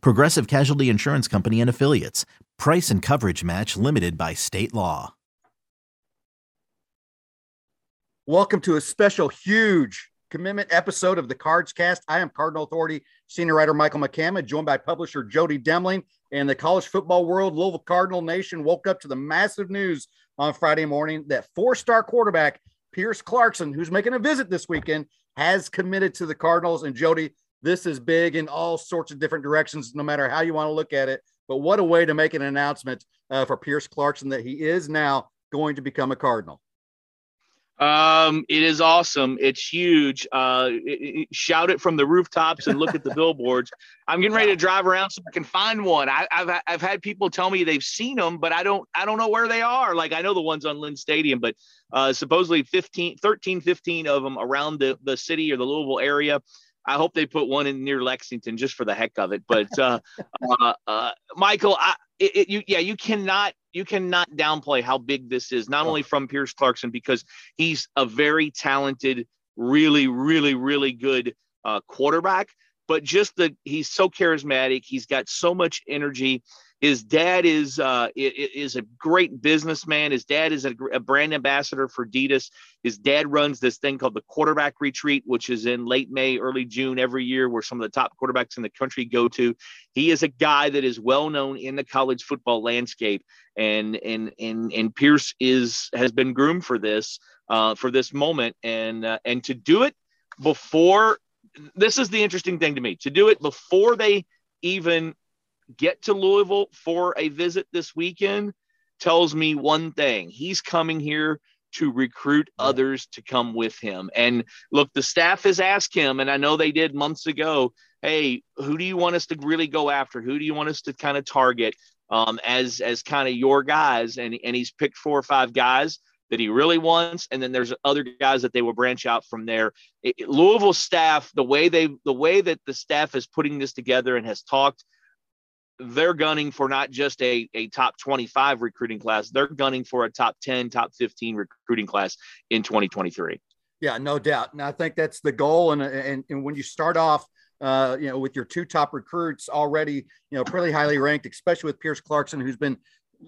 Progressive Casualty Insurance Company and Affiliates. Price and coverage match limited by state law. Welcome to a special, huge commitment episode of the Cards Cast. I am Cardinal Authority senior writer Michael McCammon, joined by publisher Jody Demling. And the college football world, Louisville Cardinal Nation, woke up to the massive news on Friday morning that four star quarterback Pierce Clarkson, who's making a visit this weekend, has committed to the Cardinals. And Jody, this is big in all sorts of different directions, no matter how you want to look at it. But what a way to make an announcement uh, for Pierce Clarkson that he is now going to become a Cardinal. Um, it is awesome. It's huge. Uh, it, it, shout it from the rooftops and look at the billboards. I'm getting ready to drive around so I can find one. I, have I've had people tell me they've seen them, but I don't I don't know where they are. Like I know the ones on Lynn Stadium, but uh, supposedly 15, 13, 15 of them around the the city or the Louisville area. I hope they put one in near Lexington just for the heck of it. But uh, uh, uh, Michael, I, it, it, you, yeah, you cannot you cannot downplay how big this is. Not only from Pierce Clarkson because he's a very talented, really, really, really good uh, quarterback, but just the he's so charismatic. He's got so much energy. His dad is uh, is a great businessman. His dad is a, a, brand ambassador for Adidas. His dad runs this thing called the Quarterback Retreat, which is in late May, early June every year, where some of the top quarterbacks in the country go to. He is a guy that is well known in the college football landscape, and and and and Pierce is has been groomed for this uh, for this moment, and uh, and to do it before. This is the interesting thing to me to do it before they even get to Louisville for a visit this weekend tells me one thing he's coming here to recruit others to come with him. And look, the staff has asked him, and I know they did months ago, hey, who do you want us to really go after? Who do you want us to kind of target um, as as kind of your guys? And and he's picked four or five guys that he really wants, and then there's other guys that they will branch out from there. It, Louisville staff, the way they the way that the staff is putting this together and has talked they're gunning for not just a, a top 25 recruiting class, they're gunning for a top 10, top 15 recruiting class in 2023. Yeah, no doubt. And I think that's the goal. And, and, and when you start off, uh, you know, with your two top recruits already, you know, pretty highly ranked, especially with Pierce Clarkson, who's been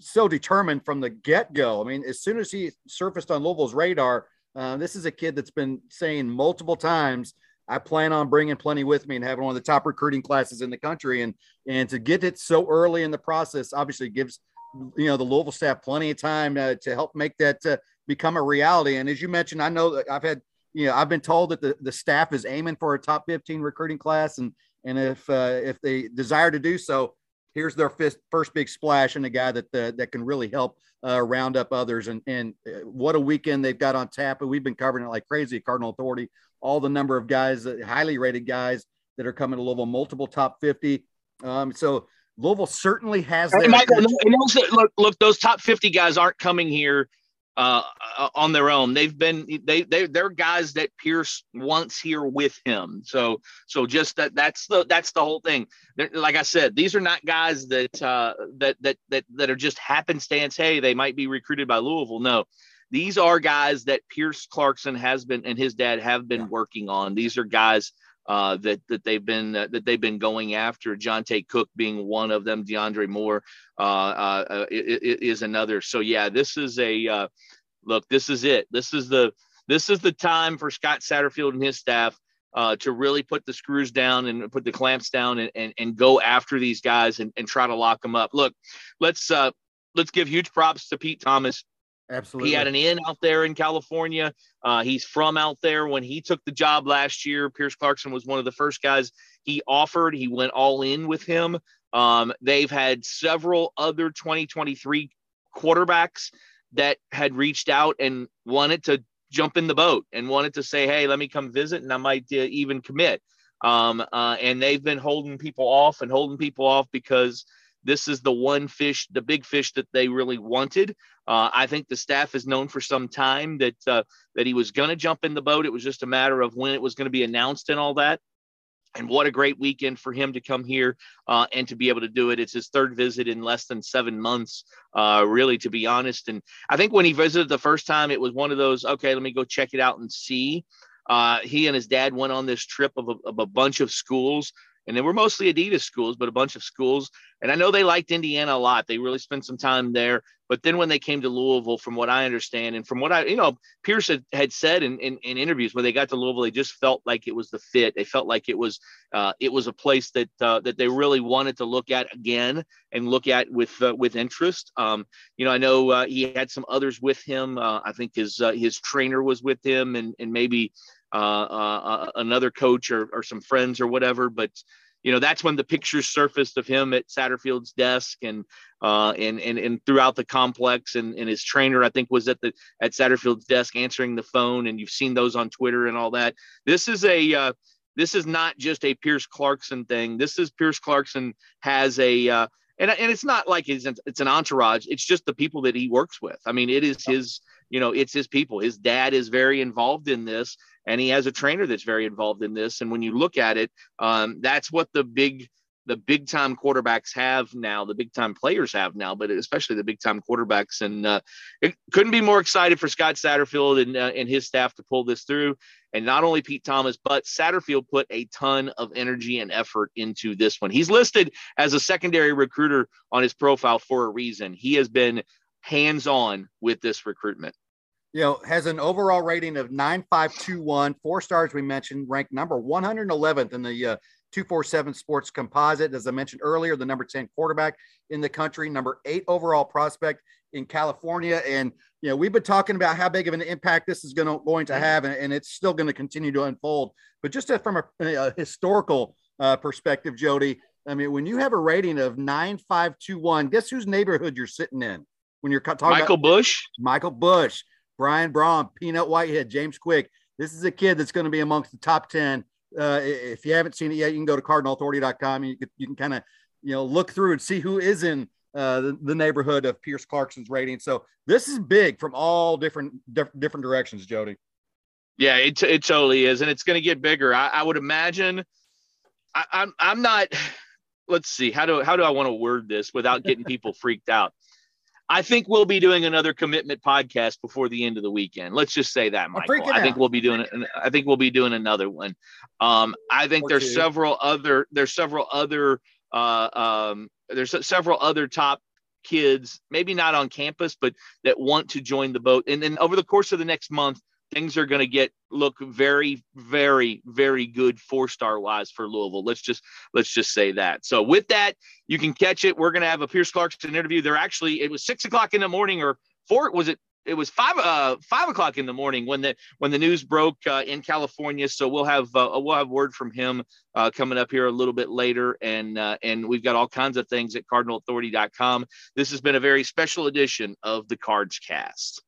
so determined from the get go. I mean, as soon as he surfaced on Louisville's radar, uh, this is a kid that's been saying multiple times I plan on bringing plenty with me and having one of the top recruiting classes in the country. And and to get it so early in the process obviously gives you know the Louisville staff plenty of time uh, to help make that uh, become a reality. And as you mentioned, I know that I've had you know I've been told that the, the staff is aiming for a top 15 recruiting class, and and if uh, if they desire to do so, here's their first, first big splash and a guy that uh, that can really help uh, round up others. And and uh, what a weekend they've got on tap. And we've been covering it like crazy. Cardinal Authority all the number of guys, highly rated guys that are coming to Louisville, multiple top 50. Um, so Louisville certainly has. Hey, Michael, look, look, those top 50 guys aren't coming here uh, uh, on their own. They've been they they they're guys that Pierce wants here with him. So so just that that's the that's the whole thing. They're, like I said, these are not guys that uh, that that that that are just happenstance. Hey, they might be recruited by Louisville. No, these are guys that Pierce Clarkson has been and his dad have been working on. These are guys uh, that that they've been uh, that they've been going after. Johntay Cook being one of them. DeAndre Moore uh, uh, is another. So yeah, this is a uh, look. This is it. This is the this is the time for Scott Satterfield and his staff uh, to really put the screws down and put the clamps down and, and, and go after these guys and, and try to lock them up. Look, let's uh, let's give huge props to Pete Thomas Absolutely. He had an in out there in California. Uh, he's from out there. When he took the job last year, Pierce Clarkson was one of the first guys he offered. He went all in with him. Um, they've had several other 2023 quarterbacks that had reached out and wanted to jump in the boat and wanted to say, hey, let me come visit and I might uh, even commit. Um, uh, and they've been holding people off and holding people off because this is the one fish, the big fish that they really wanted. Uh, I think the staff has known for some time that uh, that he was going to jump in the boat. It was just a matter of when it was going to be announced and all that. And what a great weekend for him to come here uh, and to be able to do it. It's his third visit in less than seven months, uh, really, to be honest. And I think when he visited the first time, it was one of those, okay, let me go check it out and see. Uh, he and his dad went on this trip of a, of a bunch of schools and they were mostly Adidas schools, but a bunch of schools. And I know they liked Indiana a lot. They really spent some time there. But then when they came to Louisville, from what I understand, and from what I, you know, Pierce had, had said in, in, in interviews when they got to Louisville, they just felt like it was the fit. They felt like it was uh, it was a place that uh, that they really wanted to look at again and look at with uh, with interest. Um, you know, I know uh, he had some others with him. Uh, I think his uh, his trainer was with him, and and maybe uh, uh, another coach or, or some friends or whatever. But you know that's when the pictures surfaced of him at Satterfield's desk and uh, and, and and throughout the complex and, and his trainer I think was at the at Satterfield's desk answering the phone and you've seen those on Twitter and all that. This is a uh, this is not just a Pierce Clarkson thing. This is Pierce Clarkson has a uh, and, and it's not like it's, it's an entourage. It's just the people that he works with. I mean, it is his, you know, it's his people. His dad is very involved in this and he has a trainer that's very involved in this. And when you look at it, um, that's what the big the big time quarterbacks have now, the big time players have now, but especially the big time quarterbacks. And uh, it couldn't be more excited for Scott Satterfield and, uh, and his staff to pull this through. And not only Pete Thomas, but Satterfield put a ton of energy and effort into this one. He's listed as a secondary recruiter on his profile for a reason. He has been hands on with this recruitment you know, has an overall rating of 9521, four stars we mentioned, ranked number 111th in the uh, 247 Sports Composite. As I mentioned earlier, the number 10 quarterback in the country, number eight overall prospect in California. And, you know, we've been talking about how big of an impact this is going to, going to have, and, and it's still going to continue to unfold. But just from a, a historical uh, perspective, Jody, I mean, when you have a rating of 9521, guess whose neighborhood you're sitting in? When you're talking Michael about Bush, Michael Bush. Brian Brohm, Peanut Whitehead, James Quick. This is a kid that's going to be amongst the top 10. Uh, if you haven't seen it yet, you can go to cardinalauthority.com. You can, you can kind of, you know, look through and see who is in uh, the, the, neighborhood of Pierce Clarkson's rating. So this is big from all different, diff- different directions, Jody. Yeah, it, it totally is. And it's going to get bigger. I, I would imagine I, I'm, I'm not, let's see, how do, how do I want to word this without getting people freaked out? I think we'll be doing another commitment podcast before the end of the weekend. Let's just say that, Michael. I think we'll be doing it. I think we'll be doing another one. Um, I think there's several other there's several other uh, um, there's several other top kids, maybe not on campus, but that want to join the boat. And then over the course of the next month, things are going to get look very very very good four star wise for louisville let's just let's just say that so with that you can catch it we're going to have a pierce clarkson interview they're actually it was six o'clock in the morning or four was it it was five uh five o'clock in the morning when the when the news broke uh, in California. So we'll have uh, we'll have word from him uh, coming up here a little bit later, and uh, and we've got all kinds of things at CardinalAuthority.com. This has been a very special edition of the Cards Cast.